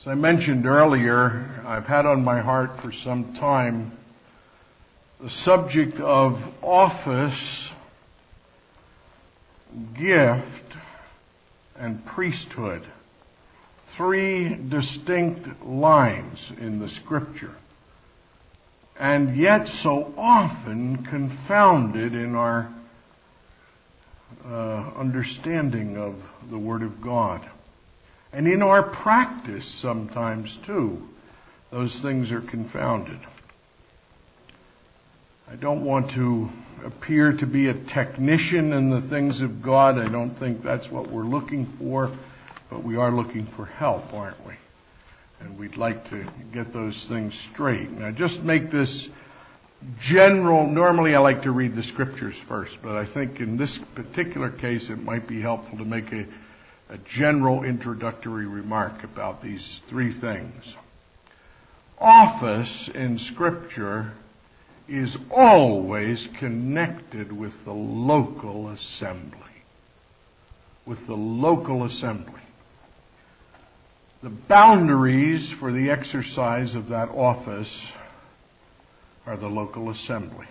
As I mentioned earlier, I've had on my heart for some time the subject of office, gift, and priesthood. Three distinct lines in the scripture. And yet so often confounded in our uh, understanding of the Word of God. And in our practice sometimes too, those things are confounded. I don't want to appear to be a technician in the things of God. I don't think that's what we're looking for, but we are looking for help, aren't we? And we'd like to get those things straight. Now just make this general, normally I like to read the scriptures first, but I think in this particular case it might be helpful to make a a general introductory remark about these three things. Office in Scripture is always connected with the local assembly. With the local assembly. The boundaries for the exercise of that office are the local assembly.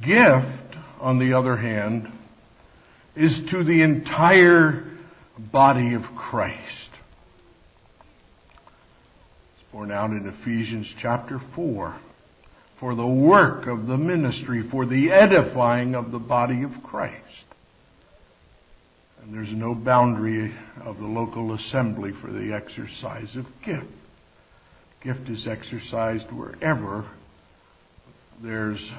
Gift, on the other hand, is to the entire body of Christ. It's borne out in Ephesians chapter 4. For the work of the ministry, for the edifying of the body of Christ. And there's no boundary of the local assembly for the exercise of gift. Gift is exercised wherever there's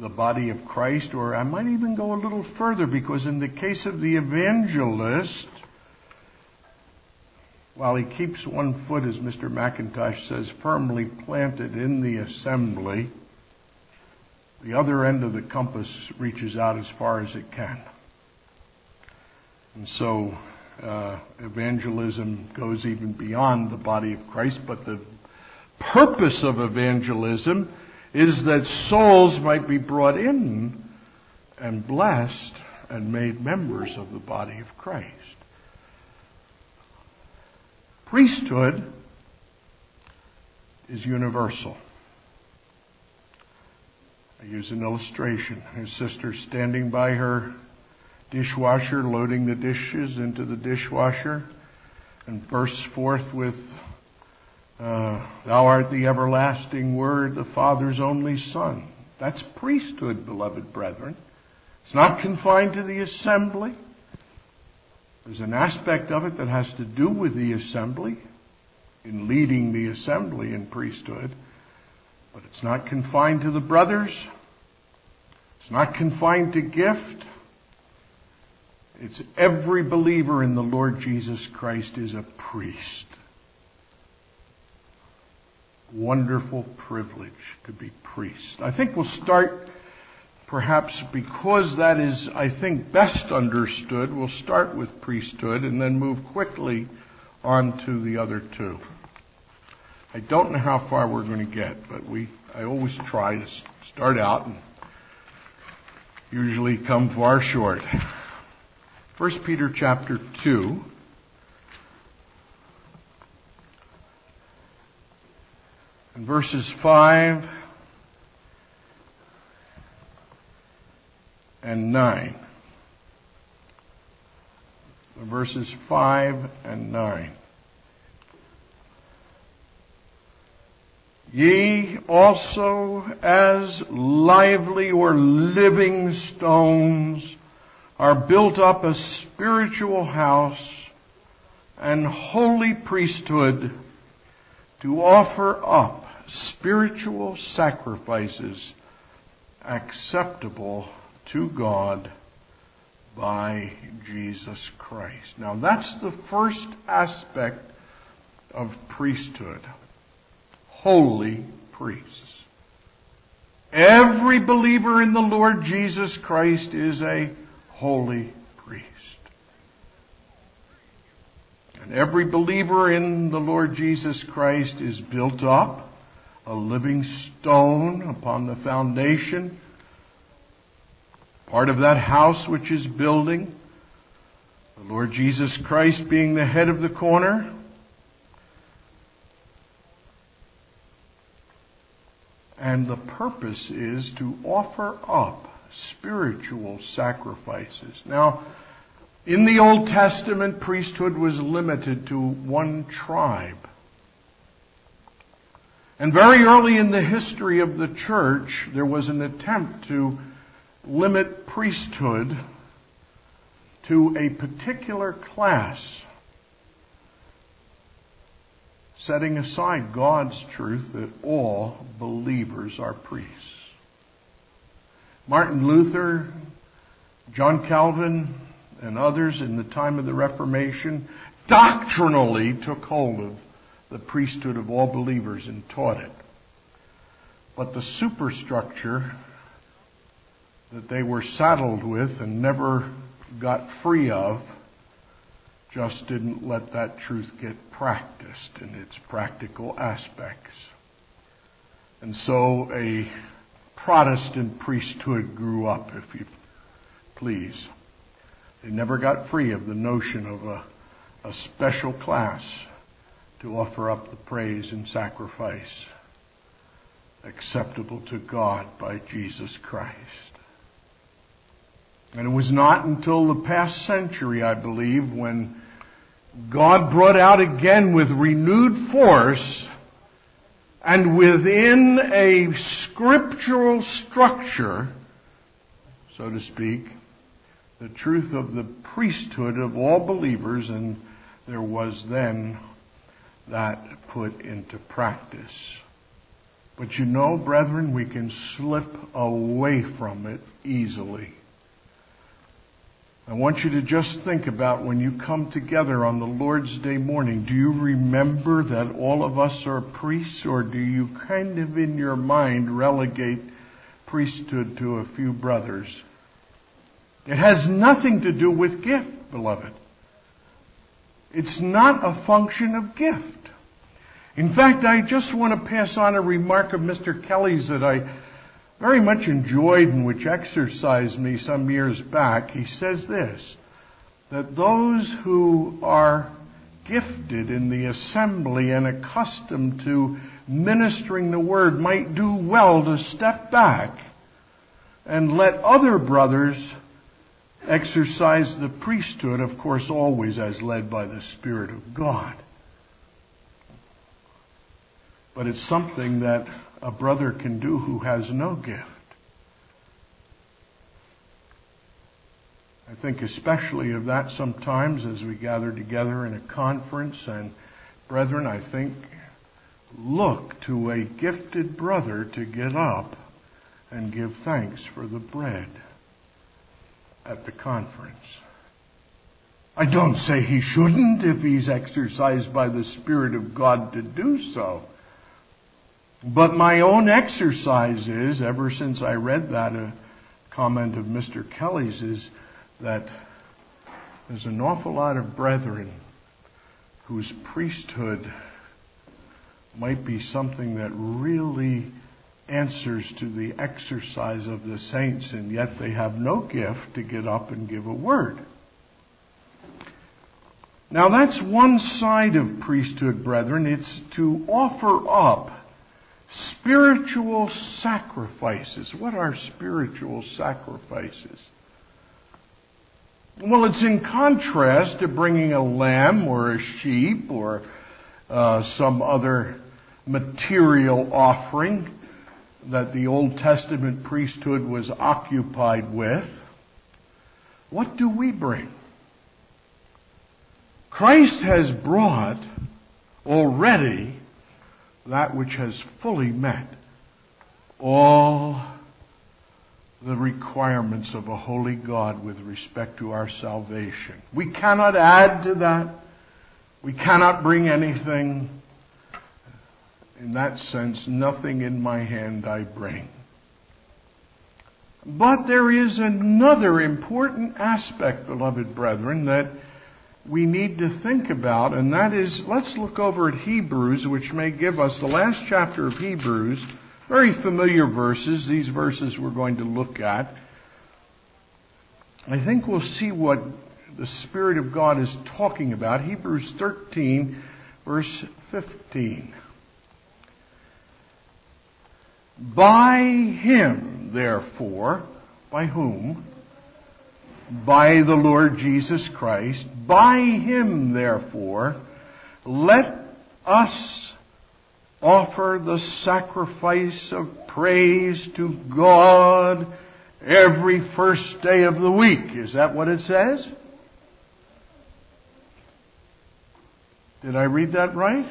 the body of Christ, or I might even go a little further because in the case of the evangelist, while he keeps one foot, as Mr. Mackintosh says, firmly planted in the assembly, the other end of the compass reaches out as far as it can. And so uh, evangelism goes even beyond the body of Christ, but the purpose of evangelism is that souls might be brought in and blessed and made members of the body of Christ. Priesthood is universal. I use an illustration. Her sister standing by her dishwasher, loading the dishes into the dishwasher, and bursts forth with uh, thou art the everlasting Word, the Father's only Son. That's priesthood, beloved brethren. It's not confined to the assembly. There's an aspect of it that has to do with the assembly, in leading the assembly in priesthood, but it's not confined to the brothers. It's not confined to gift. It's every believer in the Lord Jesus Christ is a priest wonderful privilege to be priest. I think we'll start, perhaps because that is, I think, best understood, we'll start with priesthood and then move quickly on to the other two. I don't know how far we're going to get, but we, I always try to start out and usually come far short. 1 Peter chapter 2. In verses 5 and 9. Verses 5 and 9. Ye also as lively or living stones are built up a spiritual house and holy priesthood to offer up spiritual sacrifices acceptable to God by Jesus Christ. Now that's the first aspect of priesthood. Holy priests. Every believer in the Lord Jesus Christ is a holy priest. And every believer in the Lord Jesus Christ is built up a living stone upon the foundation, part of that house which is building, The Lord Jesus Christ being the head of the corner. And the purpose is to offer up spiritual sacrifices. Now, in the Old Testament, priesthood was limited to one tribe. And very early in the history of the church, there was an attempt to limit priesthood to a particular class, setting aside God's truth that all believers are priests. Martin Luther, John Calvin, and others in the time of the Reformation doctrinally took hold of the priesthood of all believers and taught it. But the superstructure that they were saddled with and never got free of just didn't let that truth get practiced in its practical aspects. And so a Protestant priesthood grew up, if you please. They never got free of the notion of a, a special class to offer up the praise and sacrifice acceptable to God by Jesus Christ. And it was not until the past century, I believe, when God brought out again with renewed force and within a scriptural structure, so to speak, the truth of the priesthood of all believers, and there was then that put into practice. But you know, brethren, we can slip away from it easily. I want you to just think about when you come together on the Lord's Day morning. Do you remember that all of us are priests, or do you kind of in your mind relegate priesthood to a few brothers? It has nothing to do with gift, beloved. It's not a function of gift. In fact, I just want to pass on a remark of Mr. Kelly's that I very much enjoyed and which exercised me some years back. He says this, that those who are gifted in the assembly and accustomed to ministering the word might do well to step back and let other brothers exercise the priesthood, of course, always as led by the Spirit of God. But it's something that a brother can do who has no gift. I think especially of that sometimes as we gather together in a conference and brethren, I think look to a gifted brother to get up and give thanks for the bread at the conference. I don't say he shouldn't if he's exercised by the Spirit of God to do so. But my own exercise is, ever since I read that uh, comment of Mr. Kelly's, is that there's an awful lot of brethren whose priesthood might be something that really answers to the exercise of the saints, and yet they have no gift to get up and give a word. Now that's one side of priesthood, brethren. It's to offer up spiritual sacrifices. What are spiritual sacrifices? Well, it's in contrast to bringing a lamb or a sheep or uh, some other material offering that the Old Testament priesthood was occupied with, what do we bring? Christ has brought already that which has fully met all the requirements of a holy God with respect to our salvation. We cannot add to that. We cannot bring anything in that sense, nothing in my hand I bring. But there is another important aspect, beloved brethren, that we need to think about, and that is, let's look over at Hebrews, which may give us the last chapter of Hebrews, very familiar verses, these verses we're going to look at. I think we'll see what the Spirit of God is talking about. Hebrews 13, verse 15. By him, therefore, by whom? By the Lord Jesus Christ. By him, therefore, let us offer the sacrifice of praise to God every first day of the week. Is that what it says? Did I read that right?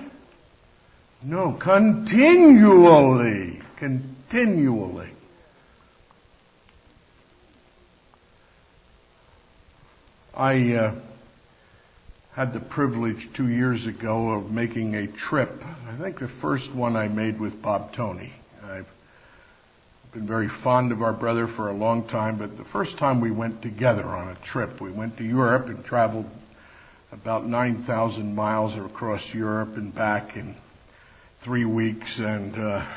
No, continually. Continually. I uh, had the privilege two years ago of making a trip. I think the first one I made with Bob Tony. I've been very fond of our brother for a long time, but the first time we went together on a trip, we went to Europe and traveled about 9,000 miles across Europe and back in three weeks, and uh,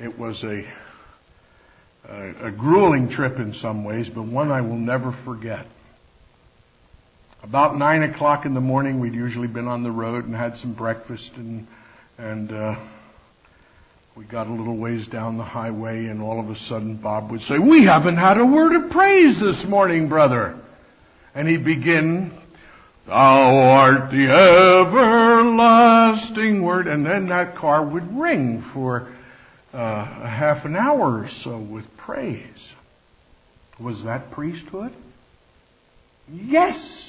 it was a, a, a grueling trip in some ways, but one I will never forget. About nine o'clock in the morning, we'd usually been on the road and had some breakfast, and and uh, we got a little ways down the highway, and all of a sudden, Bob would say, "We haven't had a word of praise this morning, brother," and he'd begin Thou art the everlasting word. And then that car would ring for uh, a half an hour or so with praise. Was that priesthood? Yes.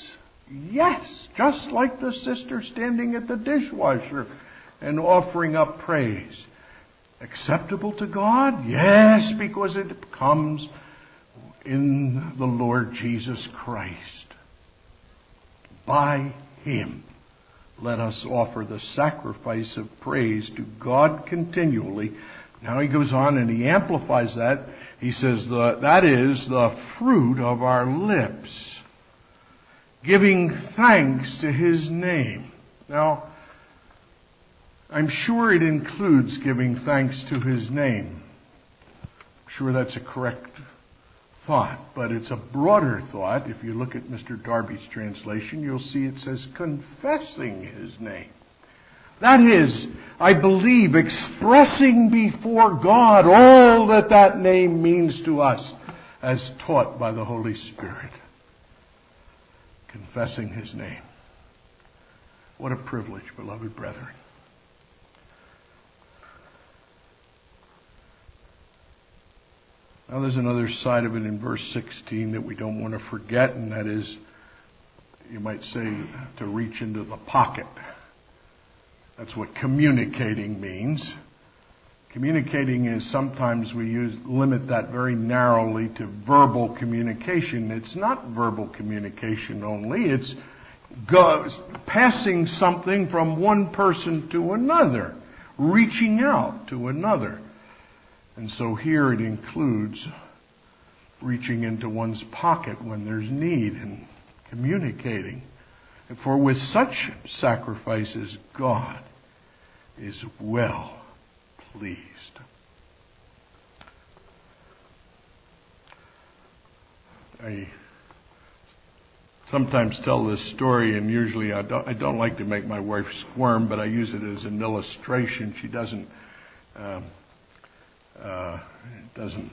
Yes. Just like the sister standing at the dishwasher and offering up praise. Acceptable to God? Yes, because it comes in the Lord Jesus Christ by him. Let us offer the sacrifice of praise to God continually. Now he goes on and he amplifies that. He says the, that is the fruit of our lips, giving thanks to his name. Now, I'm sure it includes giving thanks to his name. I'm sure that's a correct thought, but it's a broader thought. If you look at Mr. Darby's translation, you'll see it says confessing his name. That is, I believe, expressing before God all that that name means to us as taught by the Holy Spirit. Confessing his name. What a privilege, beloved brethren. Now, there's another side of it in verse 16 that we don't want to forget, and that is, you might say, to reach into the pocket. That's what communicating means. Communicating is sometimes we use, limit that very narrowly to verbal communication. It's not verbal communication only, it's goes, passing something from one person to another, reaching out to another. And so here it includes reaching into one's pocket when there's need and communicating. For with such sacrifices, God is well pleased. I sometimes tell this story, and usually I don't, I don't like to make my wife squirm, but I use it as an illustration. She doesn't. Um, uh, doesn't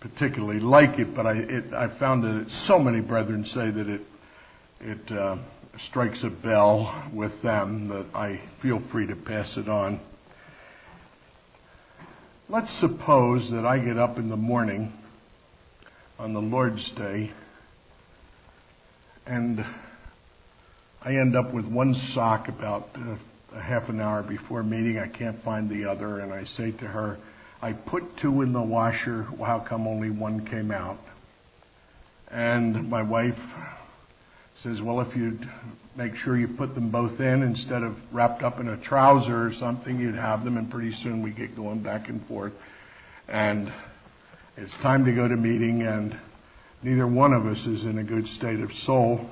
particularly like it, but I, it, I found that so many brethren say that it, it uh, strikes a bell with them that I feel free to pass it on. Let's suppose that I get up in the morning on the Lord's Day and I end up with one sock about uh, a half an hour before meeting. I can't find the other, and I say to her, I put two in the washer. How come only one came out? And my wife says, well, if you'd make sure you put them both in instead of wrapped up in a trouser or something, you'd have them, and pretty soon we get going back and forth. And it's time to go to meeting, and neither one of us is in a good state of soul.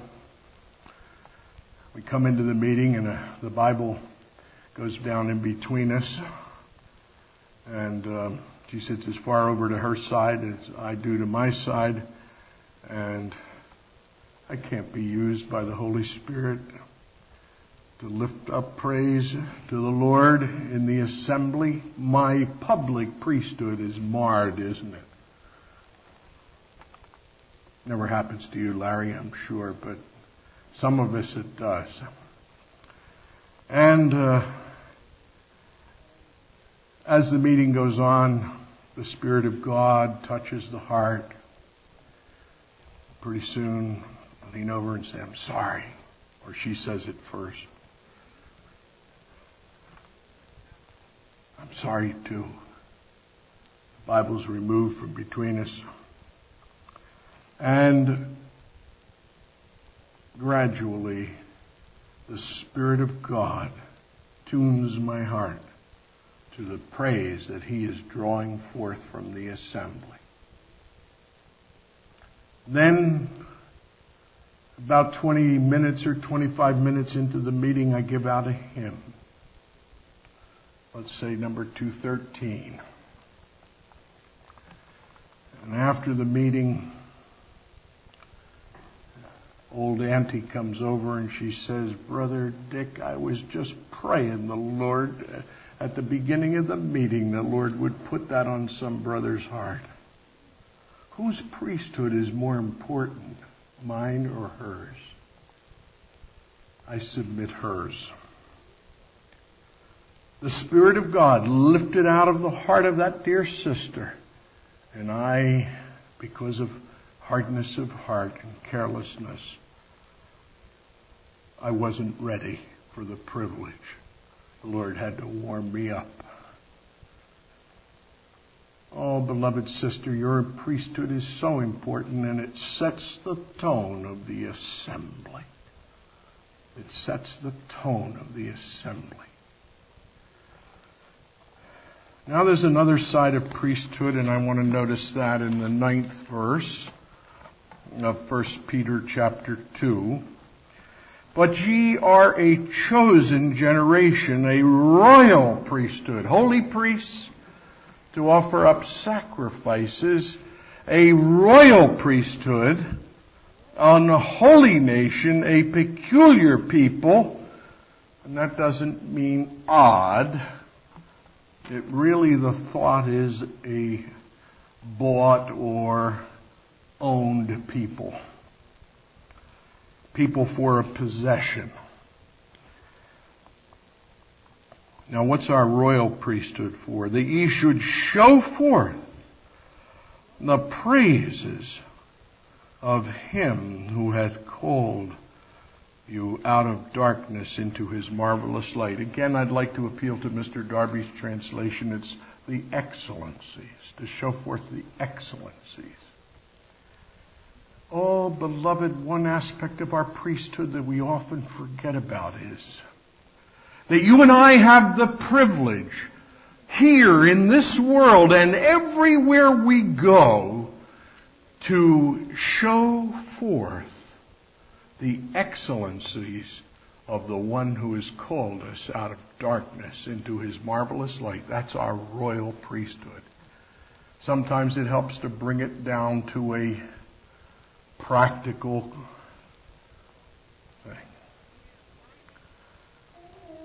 We come into the meeting, and uh, the Bible goes down in between us. And uh, she sits as far over to her side as I do to my side. And I can't be used by the Holy Spirit to lift up praise to the Lord in the assembly. My public priesthood is marred, isn't it? Never happens to you, Larry, I'm sure, but some of us it does. And uh, as the meeting goes on, the Spirit of God touches the heart. Pretty soon, lean over and say, I'm sorry. Or she says it first. I'm sorry too. The Bible's removed from between us. And gradually, the Spirit of God tunes my heart to the praise that He is drawing forth from the assembly. Then, about 20 minutes or 25 minutes into the meeting, I give out a hymn. Let's say number 213. And after the meeting, old auntie comes over and she says, Brother Dick, I was just praying the Lord uh, at the beginning of the meeting, the Lord would put that on some brother's heart. Whose priesthood is more important, mine or hers? I submit hers. The Spirit of God lifted out of the heart of that dear sister, and I, because of hardness of heart and carelessness, I wasn't ready for the privilege. The Lord had to warm me up. Oh, beloved sister, your priesthood is so important and it sets the tone of the assembly. It sets the tone of the assembly. Now there's another side of priesthood, and I want to notice that in the ninth verse of 1 Peter chapter 2. But ye are a chosen generation, a royal priesthood, holy priests to offer up sacrifices, a royal priesthood, an holy nation, a peculiar people, and that doesn't mean odd. It really, the thought is a bought or owned people people for a possession. Now, what's our royal priesthood for? That ye should show forth the praises of him who hath called you out of darkness into his marvelous light. Again, I'd like to appeal to Mr. Darby's translation. It's the excellencies, to show forth the excellencies Oh, beloved, one aspect of our priesthood that we often forget about is that you and I have the privilege here in this world and everywhere we go to show forth the excellencies of the one who has called us out of darkness into his marvelous light. That's our royal priesthood. Sometimes it helps to bring it down to a practical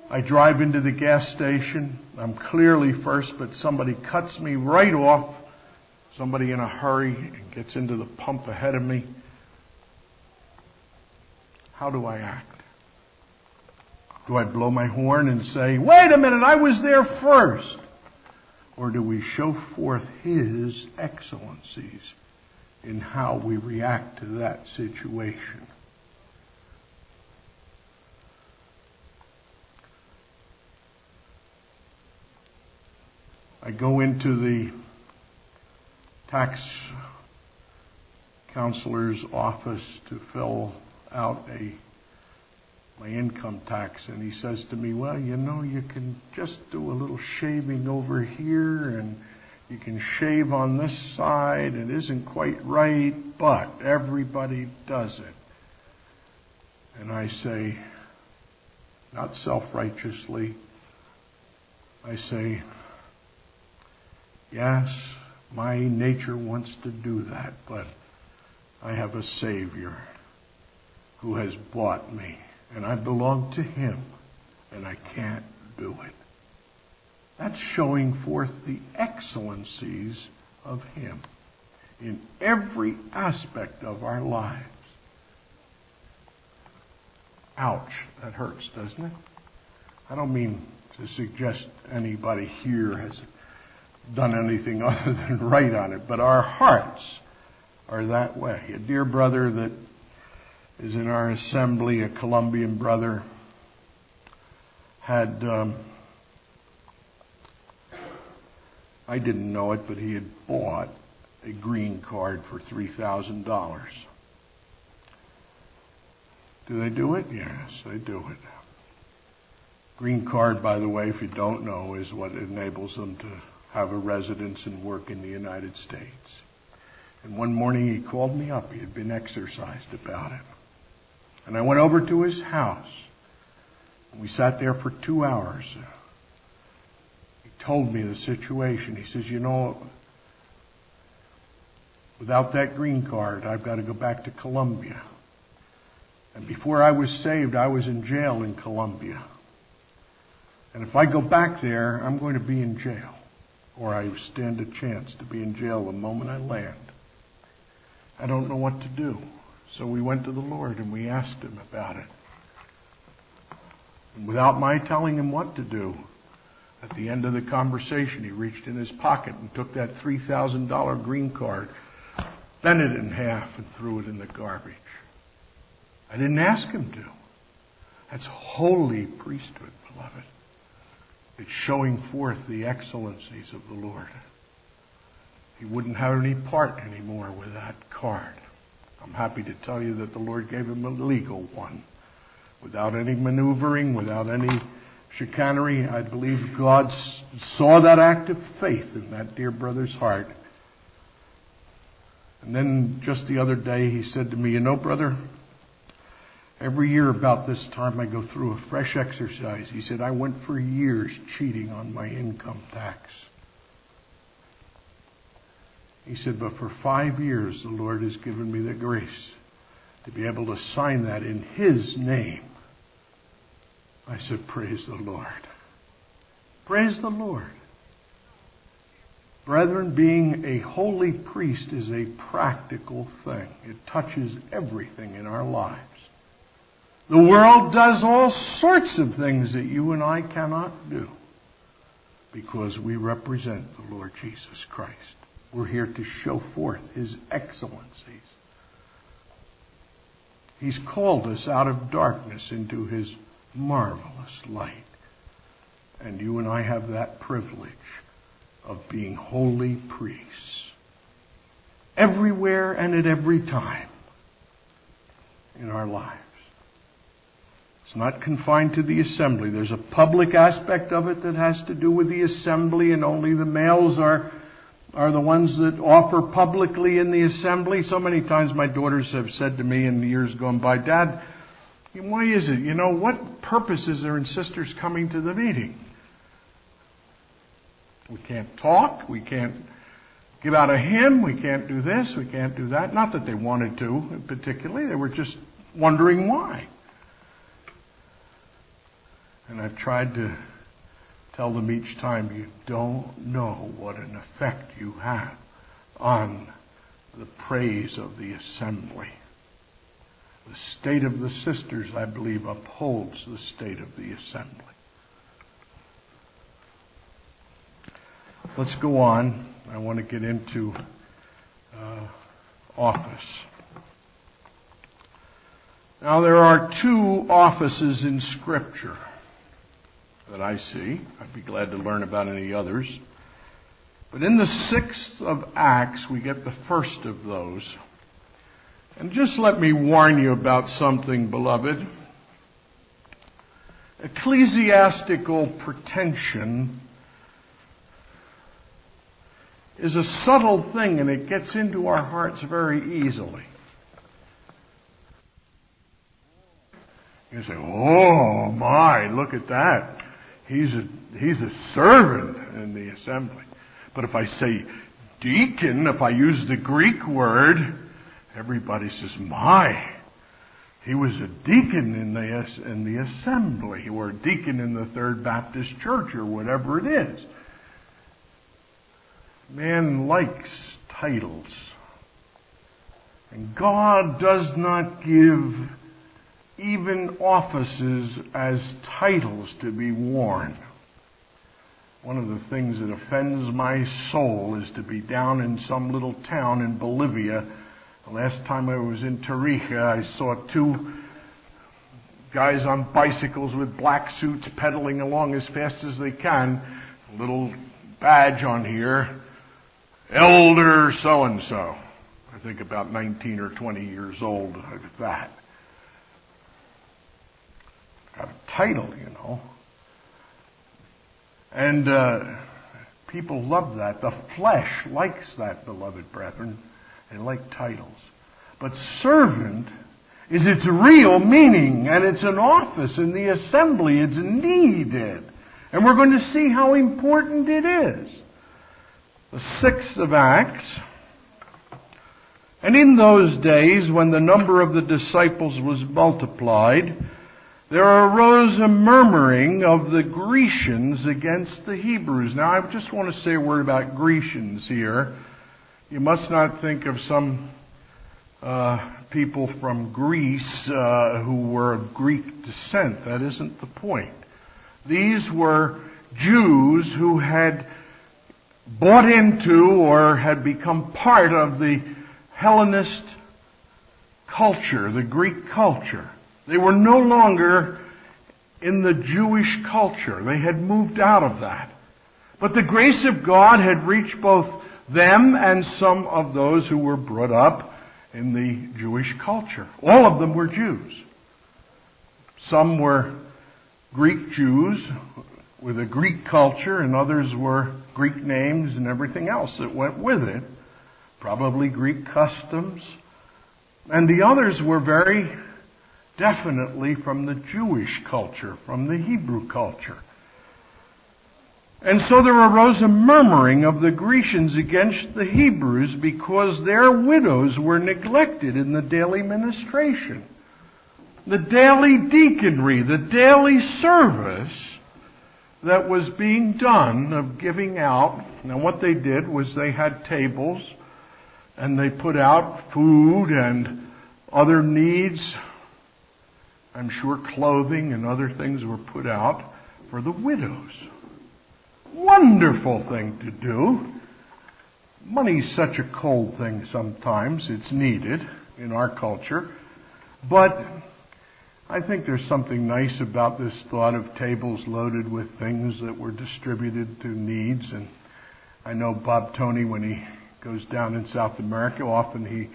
I drive into the gas station. I'm clearly first, but somebody cuts me right off. Somebody in a hurry and gets into the pump ahead of me. How do I act? Do I blow my horn and say, wait a minute, I was there first? Or do we show forth His excellencies in how we react to that situation. I go into the tax counselor's office to fill out a my income tax and he says to me, "Well, you know, you can just do a little shaving over here and you can shave on this side. It isn't quite right, but everybody does it. And I say, not self-righteously, I say, yes, my nature wants to do that, but I have a Savior who has bought me, and I belong to him, and I can't do it. That's showing forth the excellencies of him in every aspect of our lives. Ouch, that hurts, doesn't it? I don't mean to suggest anybody here has done anything other than right on it, but our hearts are that way. A dear brother that is in our assembly, a Colombian brother, had, um, I didn't know it, but he had bought a green card for $3,000. Do they do it? Yes, they do it. Green card, by the way, if you don't know, is what enables them to have a residence and work in the United States. And one morning he called me up. He had been exercised about it. And I went over to his house. We sat there for two hours. He told me the situation. He says, You know, without that green card, I've got to go back to Colombia. And before I was saved, I was in jail in Colombia. And if I go back there, I'm going to be in jail. Or I stand a chance to be in jail the moment I land. I don't know what to do. So we went to the Lord and we asked Him about it. And without my telling him what to do, at the end of the conversation, he reached in his pocket and took that $3,000 green card, bent it in half, and threw it in the garbage. I didn't ask him to. That's holy priesthood, beloved. It's showing forth the excellencies of the Lord. He wouldn't have any part anymore with that card. I'm happy to tell you that the Lord gave him a legal one. Without any maneuvering, without any chicanery, I believe God saw that act of faith in that dear brother's heart. And then just the other day, he said to me, You know, brother, every year about this time I go through a fresh exercise. He said, I went for years cheating on my income tax. He said, but for five years the Lord has given me the grace to be able to sign that in His name. I said, Praise the Lord. Praise the Lord. Brethren, being a holy priest is a practical thing. It touches everything in our lives. The world does all sorts of things that you and I cannot do because we represent the Lord Jesus Christ. We're here to show forth His excellencies. He's called us out of darkness into His marvelous light. And you and I have that privilege of being holy priests. Everywhere and at every time in our lives. Not confined to the assembly. There's a public aspect of it that has to do with the assembly, and only the males are are the ones that offer publicly in the assembly. So many times my daughters have said to me in the years gone by, Dad, why is it? You know, what purpose is there in sisters coming to the meeting? We can't talk. We can't give out a hymn. We can't do this. We can't do that. Not that they wanted to, particularly. They were just wondering why. And I've tried to Tell them each time you don't know what an effect you have on the praise of the assembly. The state of the sisters, I believe, upholds the state of the assembly. Let's go on. I want to get into uh, office. Now, there are two offices in Scripture that I see. I'd be glad to learn about any others. But in the sixth of Acts, we get the first of those. And just let me warn you about something, beloved. Ecclesiastical pretension is a subtle thing and it gets into our hearts very easily. You say, oh my, look at that. He's a, he's a servant in the assembly. But if I say deacon, if I use the Greek word, everybody says, my, He was a deacon in the, in the assembly or a deacon in the Third Baptist Church or whatever it is. Man likes titles. And God does not give even offices as titles to be worn. One of the things that offends my soul is to be down in some little town in Bolivia the last time I was in Tarija, I saw two guys on bicycles with black suits pedaling along as fast as they can. A little badge on here. Elder so and so. I think about 19 or 20 years old at that. Got a title, you know. And uh, people love that. The flesh likes that, beloved brethren. They like titles. But servant is its real meaning, and it's an office in the assembly. It's needed. And we're going to see how important it is. The sixth of Acts. And in those days, when the number of the disciples was multiplied, there arose a murmuring of the Grecians against the Hebrews. Now, I just want to say a word about Grecians here. You must not think of some uh, people from Greece uh, who were of Greek descent. That isn't the point. These were Jews who had bought into or had become part of the Hellenist culture, the Greek culture. They were no longer in the Jewish culture. They had moved out of that. But the grace of God had reached both them and some of those who were brought up in the Jewish culture. All of them were Jews. Some were Greek Jews with a Greek culture, and others were Greek names and everything else that went with it. Probably Greek customs. And the others were very definitely from the Jewish culture, from the Hebrew culture. And so there arose a murmuring of the Grecians against the Hebrews because their widows were neglected in the daily ministration. The daily deaconry, the daily service that was being done of giving out. Now what they did was they had tables and they put out food and other needs. I'm sure clothing and other things were put out for the widows wonderful thing to do. Money's such a cold thing sometimes. It's needed in our culture. But I think there's something nice about this thought of tables loaded with things that were distributed to needs. And I know Bob Tony, when he goes down in South America, often he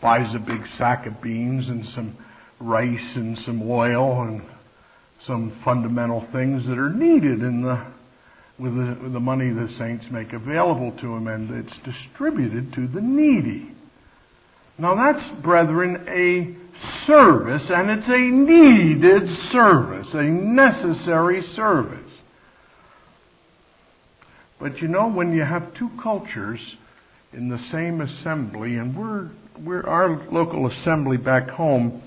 buys a big sack of beans and some rice and some oil and some fundamental things that are needed in the with the, with the money the saints make available to him, and it's distributed to the needy. Now that's, brethren, a service, and it's a needed service, a necessary service. But you know, when you have two cultures in the same assembly, and we're, we're, our local assembly back home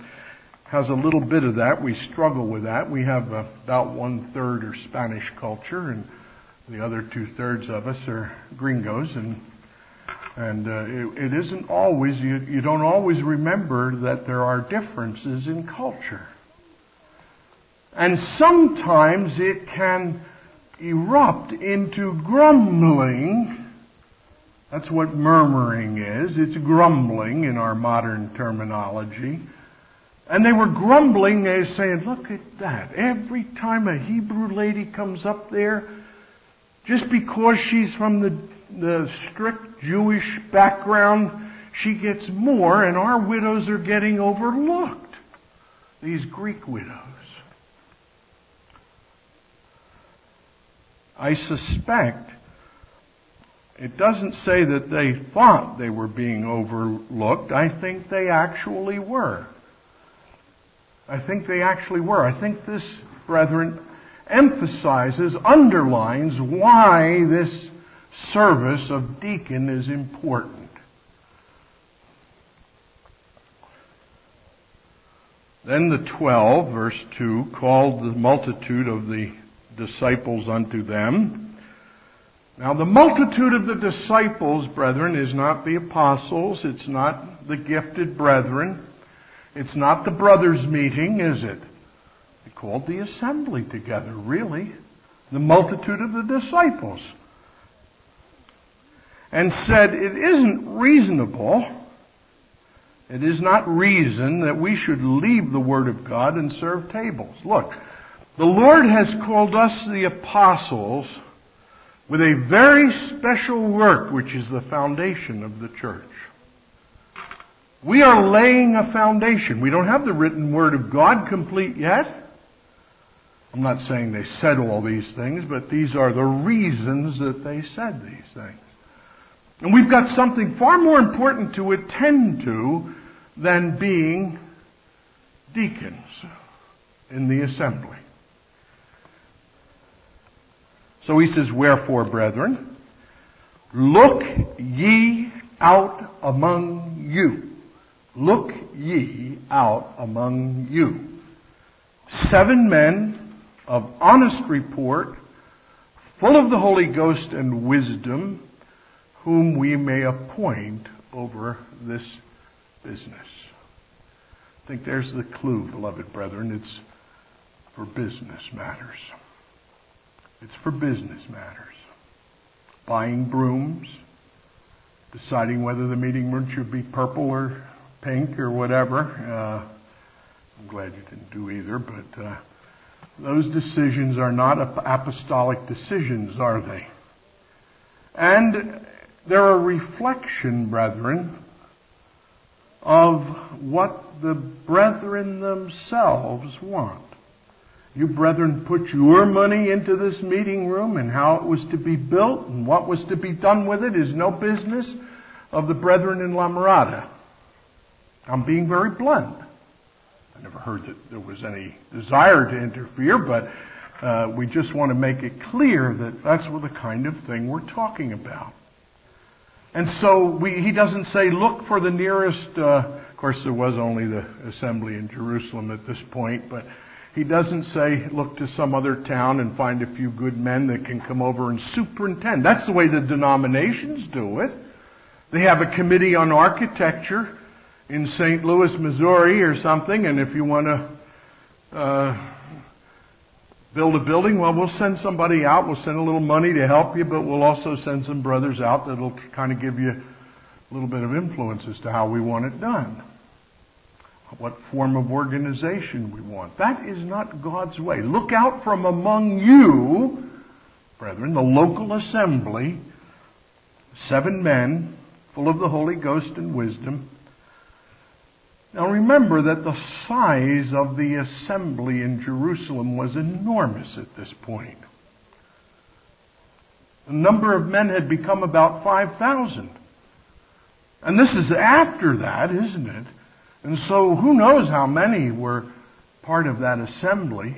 has a little bit of that. We struggle with that. We have about one third or Spanish culture, and the other two thirds of us are gringos, and and uh, it, it isn't always you, you don't always remember that there are differences in culture, and sometimes it can erupt into grumbling. That's what murmuring is. It's grumbling in our modern terminology. And they were grumbling, were saying, look at that. Every time a Hebrew lady comes up there, just because she's from the, the strict Jewish background, she gets more, and our widows are getting overlooked. These Greek widows. I suspect it doesn't say that they thought they were being overlooked. I think they actually were. I think they actually were. I think this, brethren, emphasizes, underlines why this service of deacon is important. Then the twelve, verse 2, called the multitude of the disciples unto them. Now the multitude of the disciples, brethren, is not the apostles, it's not the gifted brethren, it's not the brothers meeting, is it? They called the assembly together, really. The multitude of the disciples. And said, it isn't reasonable it is not reason that we should leave the Word of God and serve tables. Look, the Lord has called us the apostles with a very special work, which is the foundation of the church. We are laying a foundation. We don't have the written Word of God complete yet. I'm not saying they said all these things, but these are the reasons that they said these things. And we've got something far more important to attend to than being deacons in the assembly. So he says, Wherefore, brethren, look ye out among you. Look ye out among you. Seven men of honest report, full of the Holy Ghost and wisdom, whom we may appoint over this business. I think there's the clue, beloved brethren. It's for business matters. It's for business matters. Buying brooms, deciding whether the meeting room should be purple or pink or whatever. Uh, I'm glad you didn't do either, but uh, those decisions are not apostolic decisions, are they? And they're a reflection, brethren, of what the brethren themselves want. You brethren put your money into this meeting room and how it was to be built and what was to be done with it is no business of the brethren in La Mirada. I'm being very blunt. I never heard that there was any desire to interfere, but uh, we just want to make it clear that that's what the kind of thing we're talking about. And so we, he doesn't say, look for the nearest, uh, of course there was only the assembly in Jerusalem at this point, but he doesn't say, look to some other town and find a few good men that can come over and superintend. That's the way the denominations do it. They have a committee on architecture in St. Louis, Missouri or something, and if you want to uh, build a building? Well, we'll send somebody out. We'll send a little money to help you, but we'll also send some brothers out that'll kind of give you a little bit of influence as to how we want it done. What form of organization we want. That is not God's way. Look out from among you, brethren, the local assembly, seven men full of the Holy Ghost and wisdom, now remember that the size of the assembly in Jerusalem was enormous at this point. The number of men had become about 5,000. And this is after that, isn't it? And so who knows how many were part of that assembly.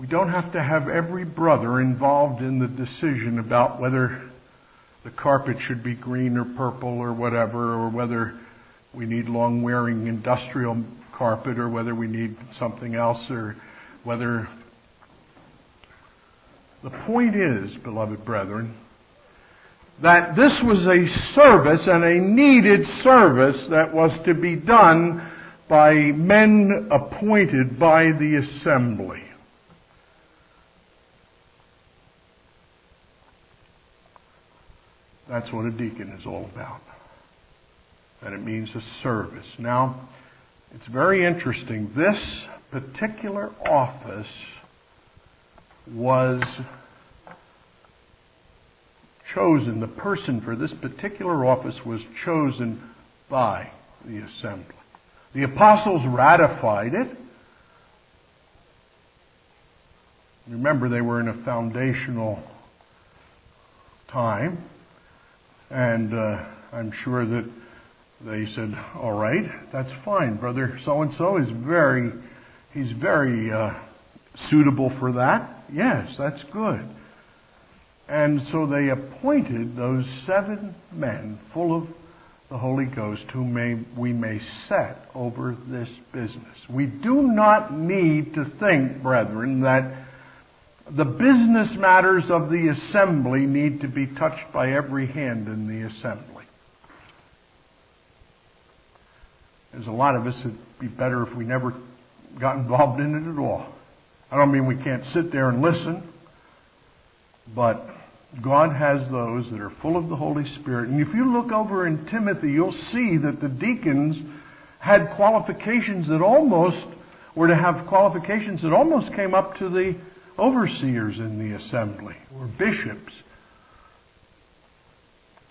We don't have to have every brother involved in the decision about whether the carpet should be green or purple or whatever, or whether we need long wearing industrial carpet or whether we need something else or whether the point is, beloved brethren, that this was a service and a needed service that was to be done by men appointed by the assembly. That's what a deacon is all about and it means a service. Now, it's very interesting. This particular office was chosen, the person for this particular office was chosen by the assembly. The apostles ratified it. Remember, they were in a foundational time, and uh, I'm sure that they said, all right, that's fine. Brother so-and-so is very, he's very uh, suitable for that. Yes, that's good. And so they appointed those seven men full of the Holy Ghost whom may, we may set over this business. We do not need to think, brethren, that the business matters of the assembly need to be touched by every hand in the assembly. There's a lot of us it'd be better if we never got involved in it at all. I don't mean we can't sit there and listen, but God has those that are full of the Holy Spirit. And if you look over in Timothy, you'll see that the deacons had qualifications that almost were to have qualifications that almost came up to the overseers in the assembly, or bishops.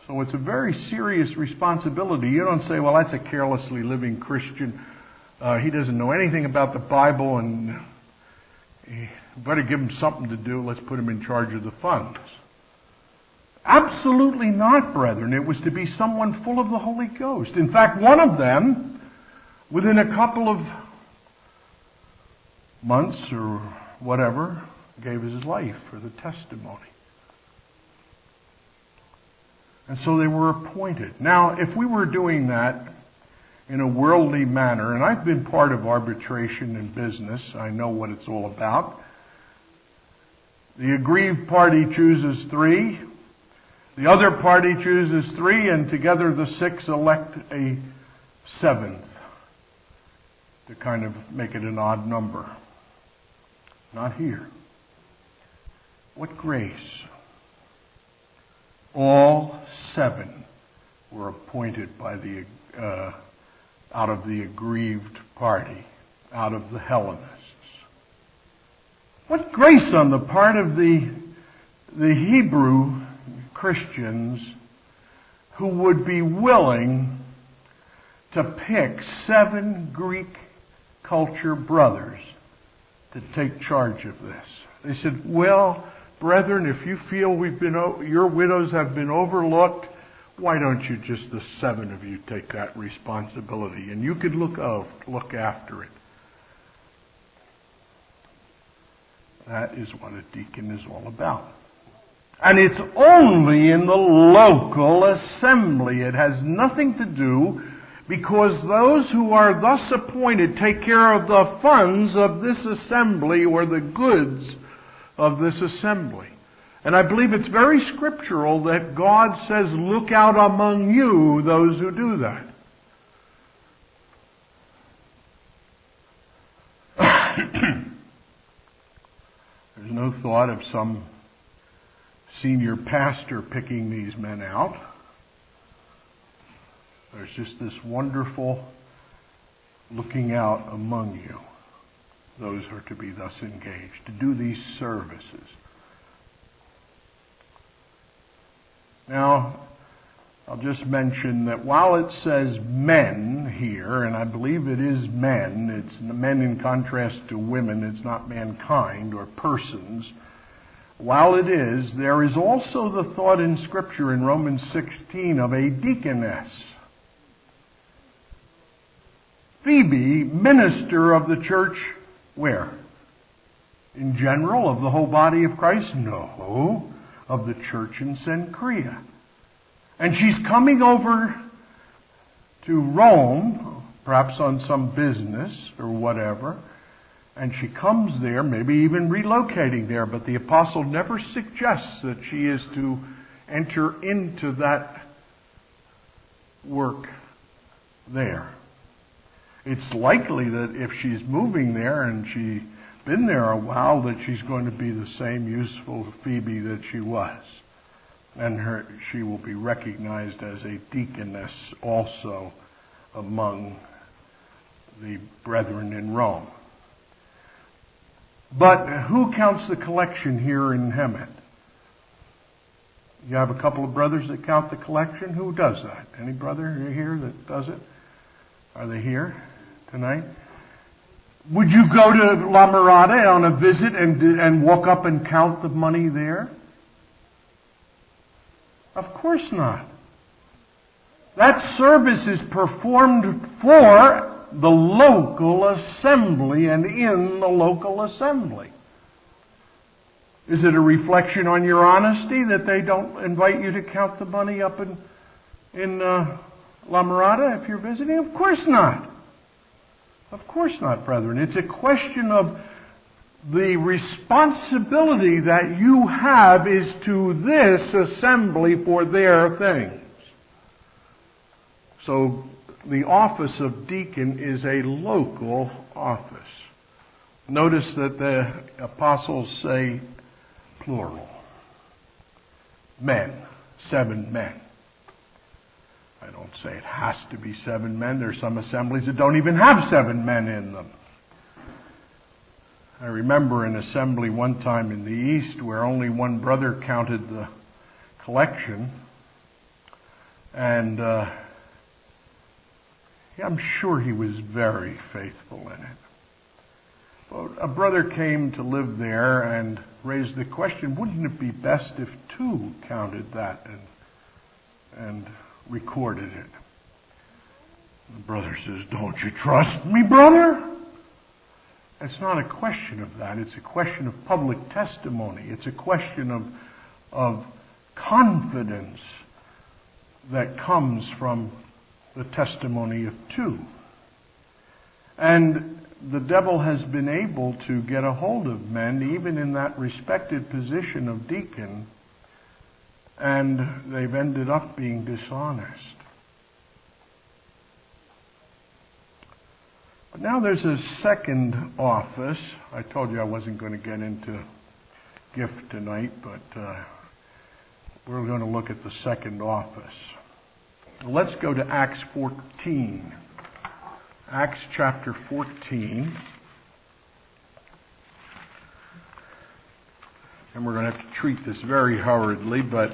So it's a very serious responsibility. You don't say, well, that's a carelessly living Christian. Uh, he doesn't know anything about the Bible and better give him something to do. Let's put him in charge of the funds. Absolutely not, brethren. It was to be someone full of the Holy Ghost. In fact, one of them, within a couple of months or whatever, gave his life for the testimony. And so they were appointed. Now, if we were doing that in a worldly manner, and I've been part of arbitration in business, I know what it's all about. The aggrieved party chooses three, the other party chooses three, and together the six elect a seventh to kind of make it an odd number. Not here. What grace? All seven were appointed by the uh, out of the aggrieved party, out of the Hellenists. What grace on the part of the the Hebrew Christians who would be willing to pick seven Greek culture brothers to take charge of this. They said, well, brethren, if you feel we've been, your widows have been overlooked, why don't you just the seven of you take that responsibility and you could look out, look after it. That is what a deacon is all about. And it's only in the local assembly. It has nothing to do because those who are thus appointed take care of the funds of this assembly or the goods of this assembly. And I believe it's very scriptural that God says, look out among you those who do that. There's no thought of some senior pastor picking these men out. There's just this wonderful looking out among you. Those are to be thus engaged, to do these services. Now, I'll just mention that while it says men here, and I believe it is men, it's men in contrast to women, it's not mankind or persons. While it is, there is also the thought in Scripture in Romans 16 of a deaconess. Phoebe, minister of the church, where? In general, of the whole body of Christ? No, of the church in Cenchrea. And she's coming over to Rome, perhaps on some business or whatever, and she comes there, maybe even relocating there, but the apostle never suggests that she is to enter into that work there. It's likely that if she's moving there and she's been there a while, that she's going to be the same useful Phoebe that she was. And her, she will be recognized as a deaconess also among the brethren in Rome. But who counts the collection here in Hemet? You have a couple of brothers that count the collection. Who does that? Any brother here that does it? Are they here tonight? Would you go to La Mirada on a visit and, and walk up and count the money there? Of course not. That service is performed for the local assembly and in the local assembly. Is it a reflection on your honesty that they don't invite you to count the money up in in uh, La Mirada, if you're visiting? Of course not. Of course not, brethren. It's a question of the responsibility that you have is to this assembly for their things. So the office of deacon is a local office. Notice that the apostles say plural. Men. Seven men. I don't say it has to be seven men. There's some assemblies that don't even have seven men in them. I remember an assembly one time in the East where only one brother counted the collection. And uh, I'm sure he was very faithful in it. But a brother came to live there and raised the question, wouldn't it be best if two counted that and, and recorded it? The brother says, don't you trust me, brother? It's not a question of that. It's a question of public testimony. It's a question of, of confidence that comes from the testimony of two. And the devil has been able to get a hold of men, even in that respected position of deacon, and they've ended up being dishonest. But now there's a second office. I told you I wasn't going to get into gift tonight, but uh, we're going to look at the second office. Let's go to Acts 14. Acts chapter 14. And we're going to have to treat this very hurriedly, but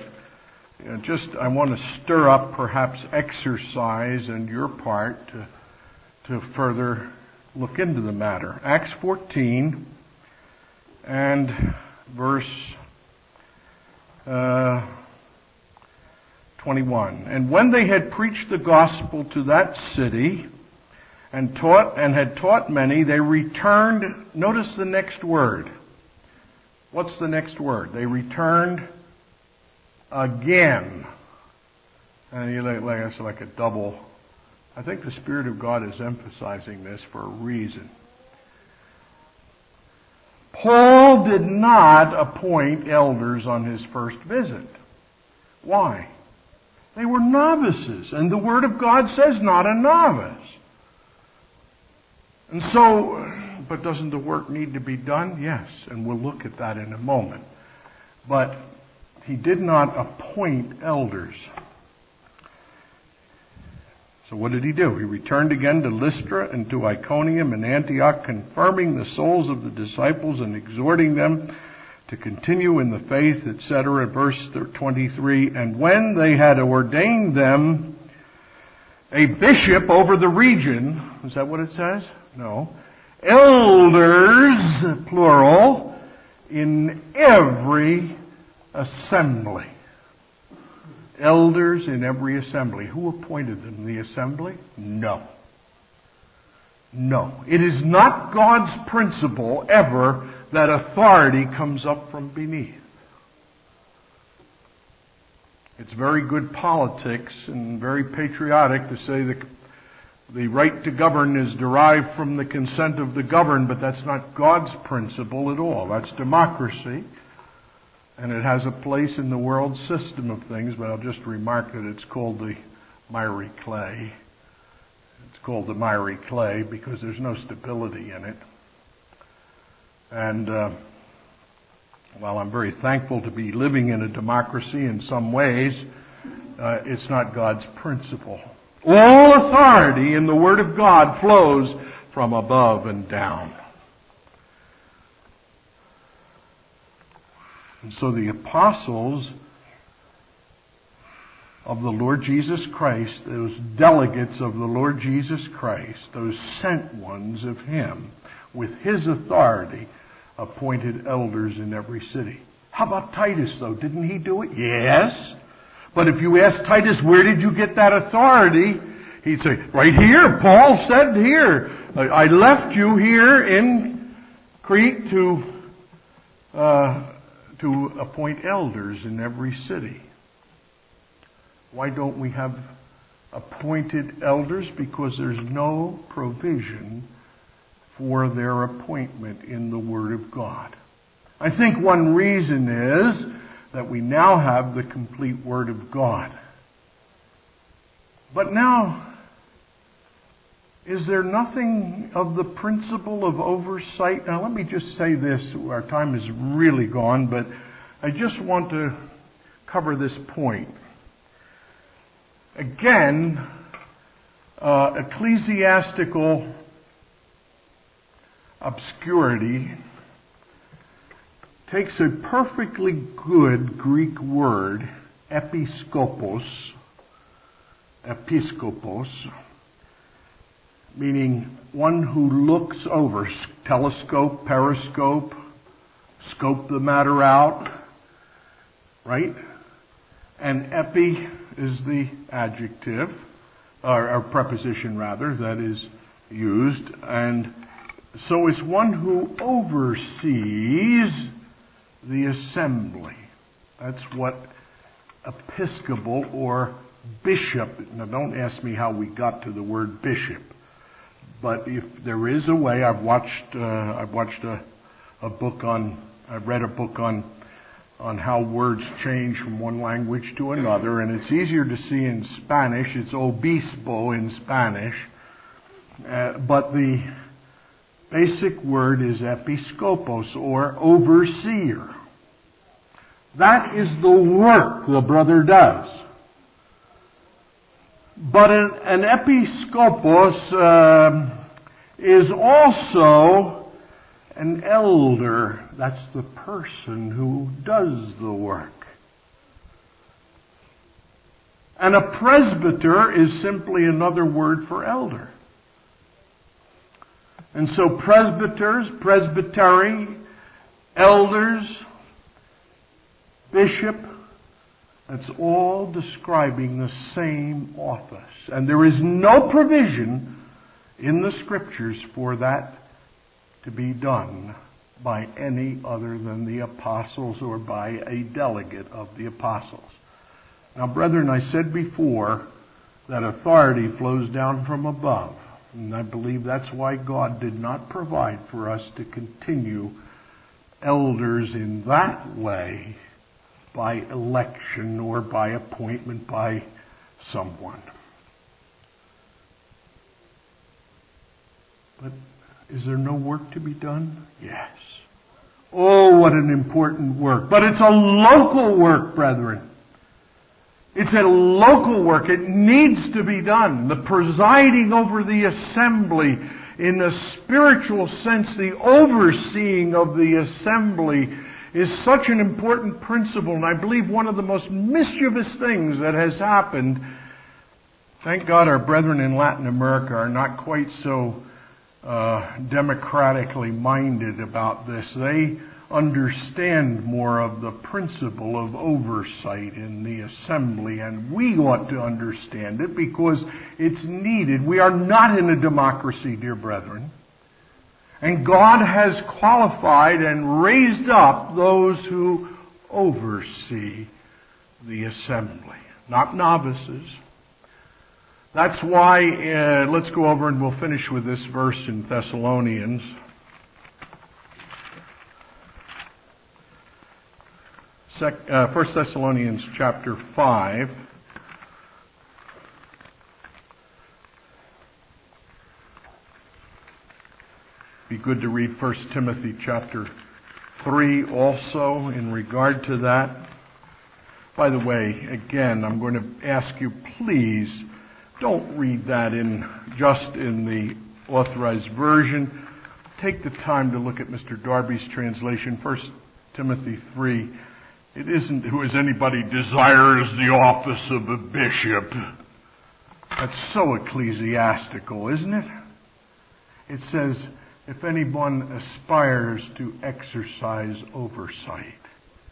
just I want to stir up perhaps exercise on your part to, to further look into the matter. Acts 14 and verse uh, 21. And when they had preached the gospel to that city and taught and had taught many, they returned. Notice the next word. What's the next word? They returned again. And you like, like that's like a double. I think the Spirit of God is emphasizing this for a reason. Paul did not appoint elders on his first visit. Why? They were novices, and the Word of God says not a novice. And so, but doesn't the work need to be done? Yes, and we'll look at that in a moment. But he did not appoint elders. So what did he do? He returned again to Lystra and to Iconium and Antioch, confirming the souls of the disciples and exhorting them to continue in the faith, etc. Verse 23, and when they had ordained them a bishop over the region, is that what it says? No. Elders, plural, in every assembly. Elders in every assembly. Who appointed them? The assembly? No. No. It is not God's principle ever that authority comes up from beneath. It's very good politics and very patriotic to say that the right to govern is derived from the consent of the governed, but that's not God's principle at all. That's democracy. And it has a place in the world system of things, but I'll just remark that it's called the miry clay. It's called the miry clay because there's no stability in it. And uh, while I'm very thankful to be living in a democracy in some ways, uh, it's not God's principle. All authority in the Word of God flows from above and down. And so the apostles of the Lord Jesus Christ, those delegates of the Lord Jesus Christ, those sent ones of Him, with His authority, appointed elders in every city. How about Titus though? Didn't he do it? Yes. But if you ask Titus, where did you get that authority? He'd say, right here. Paul said here. I left you here in Crete to, uh, to appoint elders in every city. Why don't we have appointed elders because there's no provision for their appointment in the Word of God. I think one reason is that we now have the complete Word of God. But now, is there nothing of the principle of oversight? Now let me just say this, our time is really gone, but I just want to cover this point. Again, uh, ecclesiastical obscurity takes a perfectly good Greek word, episkopos, episkopos, meaning one who looks over, telescope, periscope, scope the matter out, right? And epi is the adjective, or, or preposition rather, that is used, and so it's one who oversees the assembly. That's what episcopal or bishop, now don't ask me how we got to the word bishop, but if there is a way, I've watched, uh, I've watched a, a book on, I've read a book on, on how words change from one language to another, and it's easier to see in Spanish, it's obispo in Spanish, uh, but the basic word is episcopos or overseer. That is the work the brother does. But an, an uh, is also an elder. That's the person who does the work. And a presbyter is simply another word for elder. And so presbyters, presbytery, elders, bishop, that's all describing the same office. And there is no provision in the scriptures for that to be done by any other than the apostles or by a delegate of the apostles. Now, brethren, I said before that authority flows down from above. And I believe that's why God did not provide for us to continue elders in that way by election or by appointment by someone. But is there no work to be done? Yes. Oh, what an important work. But it's a local work, brethren. It's a local work. It needs to be done. The presiding over the assembly, in a spiritual sense, the overseeing of the assembly is such an important principle, and I believe one of the most mischievous things that has happened. Thank God our brethren in Latin America are not quite so uh, democratically minded about this. They understand more of the principle of oversight in the assembly, and we ought to understand it because it's needed. We are not in a democracy, dear brethren. And God has qualified and raised up those who oversee the assembly, not novices. That's why, uh, let's go over and we'll finish with this verse in Thessalonians. Sec, uh, 1 Thessalonians chapter 5. Be good to read 1 Timothy chapter 3 also in regard to that. By the way, again, I'm going to ask you, please don't read that in just in the authorized version. Take the time to look at Mr. Darby's translation, 1 Timothy 3 it isn't who as anybody desires the office of a bishop. That's so ecclesiastical, isn't it? It says, if anyone aspires to exercise oversight,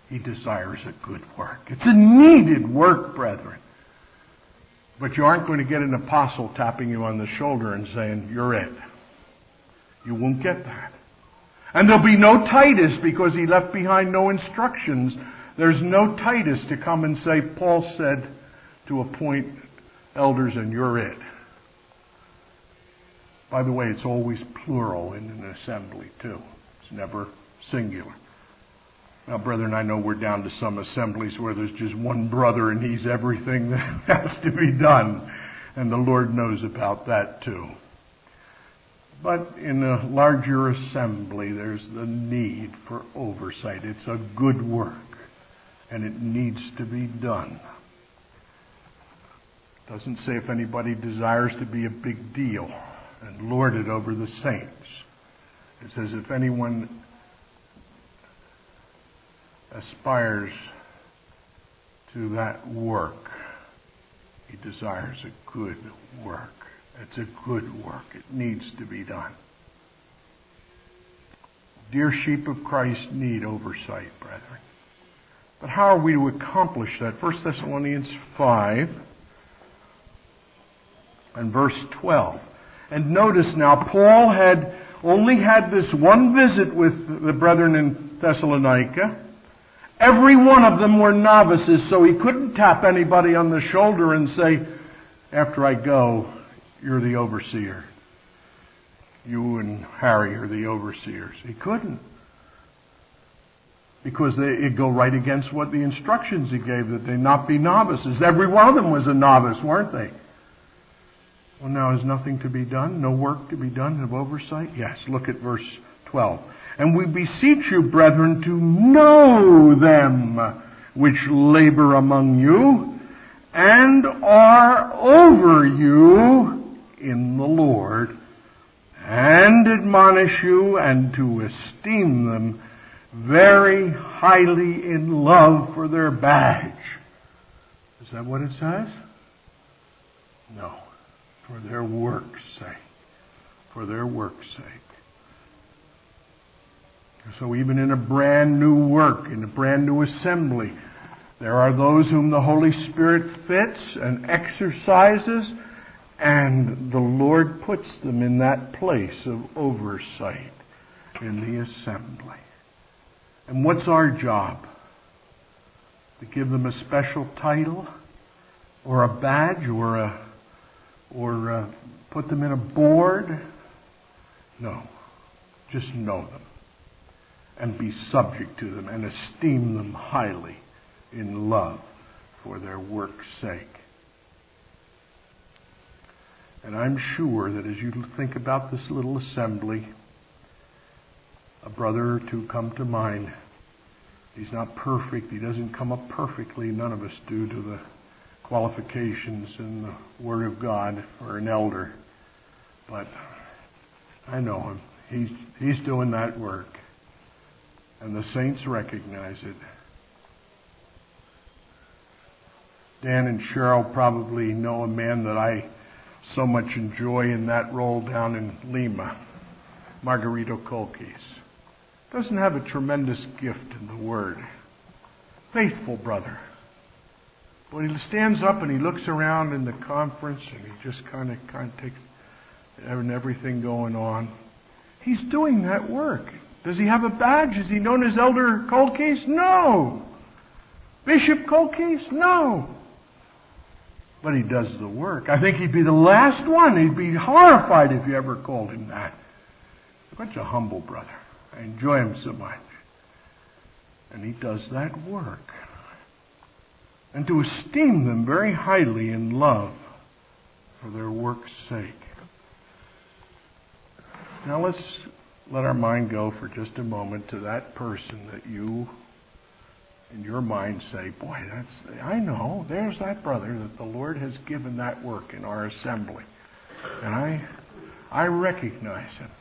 he desires a good work. It's a needed work, brethren. But you aren't going to get an apostle tapping you on the shoulder and saying, you're it. You won't get that. And there'll be no Titus because he left behind no instructions there's no Titus to come and say, Paul said to appoint elders and you're it. By the way, it's always plural in an assembly too. It's never singular. Now, brethren, I know we're down to some assemblies where there's just one brother and he's everything that has to be done. And the Lord knows about that too. But in a larger assembly, there's the need for oversight. It's a good work, and it needs to be done. Doesn't say if anybody desires to be a big deal and lord it over the saints. It says if anyone aspires to that work, he desires a good work. It's a good work. It needs to be done. Dear sheep of Christ need oversight, brethren. But how are we to accomplish that? 1 Thessalonians 5 and verse 12. And notice now, Paul had only had this one visit with the brethren in Thessalonica. Every one of them were novices, so he couldn't tap anybody on the shoulder and say, after I go, you're the overseer. You and Harry are the overseers. He couldn't. Because they, it'd go right against what the instructions he gave that they not be novices. Every one of them was a novice, weren't they? Well, now is nothing to be done? No work to be done of oversight? Yes, look at verse 12. And we beseech you, brethren, to know them which labor among you and are over you in the Lord and admonish you and to esteem them very highly in love for their badge. Is that what it says? No. For their work's sake. For their work's sake. So even in a brand new work, in a brand new assembly, there are those whom the Holy Spirit fits and exercises and the Lord puts them in that place of oversight in the assembly. And what's our job? To give them a special title or a badge or a or uh, put them in a board? No. Just know them and be subject to them and esteem them highly in love for their work's sake. And I'm sure that as you think about this little assembly, a brother or two come to mind. He's not perfect. He doesn't come up perfectly. None of us do to the qualifications in the Word of God for an elder. But I know him. He's, he's doing that work. And the saints recognize it. Dan and Cheryl probably know a man that I so much enjoy in that role down in Lima, Margarito Colkis. Doesn't have a tremendous gift in the Word. Faithful brother. But he stands up and he looks around in the conference and he just kind of kind of takes and everything going on. He's doing that work. Does he have a badge? Is he known as Elder Colcase? No. Bishop Colcase? No. But he does the work. I think he'd be the last one. He'd be horrified if you ever called him that. Such a humble brother. I enjoy him so much. And he does that work. And to esteem them very highly in love for their work's sake. Now let's let our mind go for just a moment to that person that you in your mind say, boy, that's, I know, there's that brother that the Lord has given that work in our assembly. And I, I recognize him.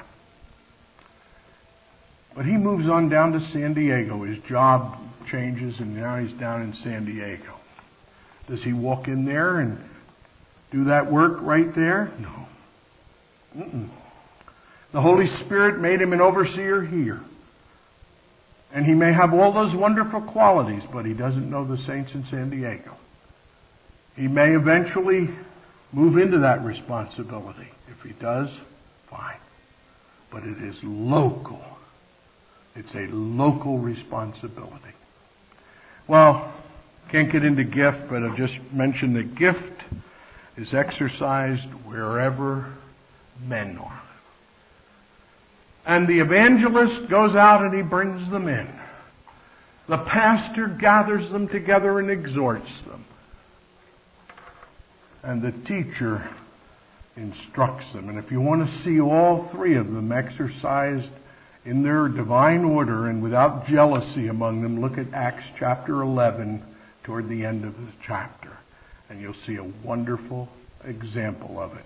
But he moves on down to San Diego. His job changes and now he's down in San Diego. Does he walk in there and do that work right there? No. Mm-mm. The Holy Spirit made him an overseer here. And he may have all those wonderful qualities, but he doesn't know the saints in San Diego. He may eventually move into that responsibility. If he does, fine. But it is local. It's a local responsibility. Well, can't get into gift, but I'll just mentioned that gift is exercised wherever men are. And the evangelist goes out and he brings them in. The pastor gathers them together and exhorts them. And the teacher instructs them. And if you want to see all three of them exercised in their divine order and without jealousy among them, look at Acts chapter 11 toward the end of the chapter. And you'll see a wonderful example of it.